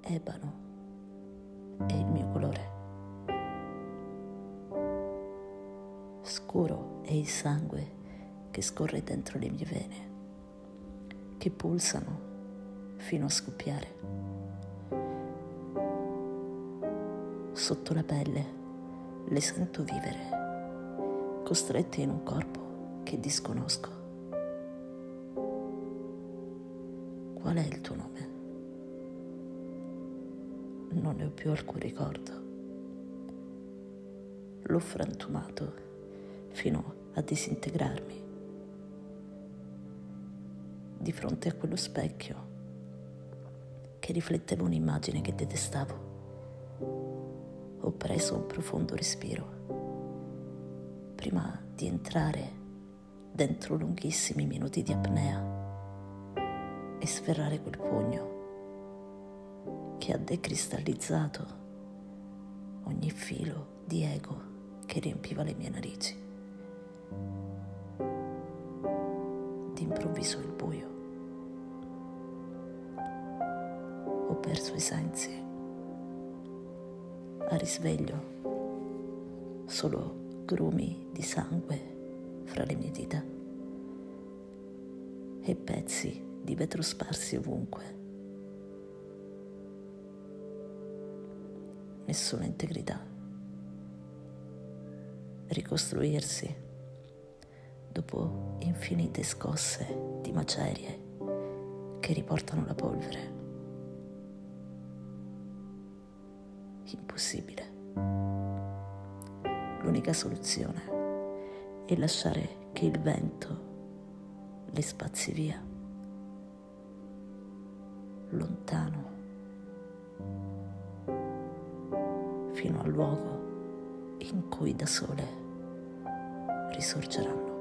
Ebano è il mio colore. Scuro è il sangue che scorre dentro le mie vene, che pulsano fino a scoppiare. Sotto la pelle le sento vivere, costrette in un corpo che disconosco. Qual è il tuo nome? Non ne ho più alcun ricordo. L'ho frantumato fino a disintegrarmi. Di fronte a quello specchio che rifletteva un'immagine che detestavo ho preso un profondo respiro prima di entrare dentro lunghissimi minuti di apnea e sferrare quel pugno che ha decristallizzato ogni filo di ego che riempiva le mie narici. D'improvviso il buio. Ho perso i sensi a risveglio, solo grumi di sangue fra le mie dita e pezzi di vetro sparsi ovunque. Nessuna integrità. Ricostruirsi dopo infinite scosse di macerie che riportano la polvere. impossibile. L'unica soluzione è lasciare che il vento le spazi via, lontano, fino al luogo in cui da sole risorgeranno.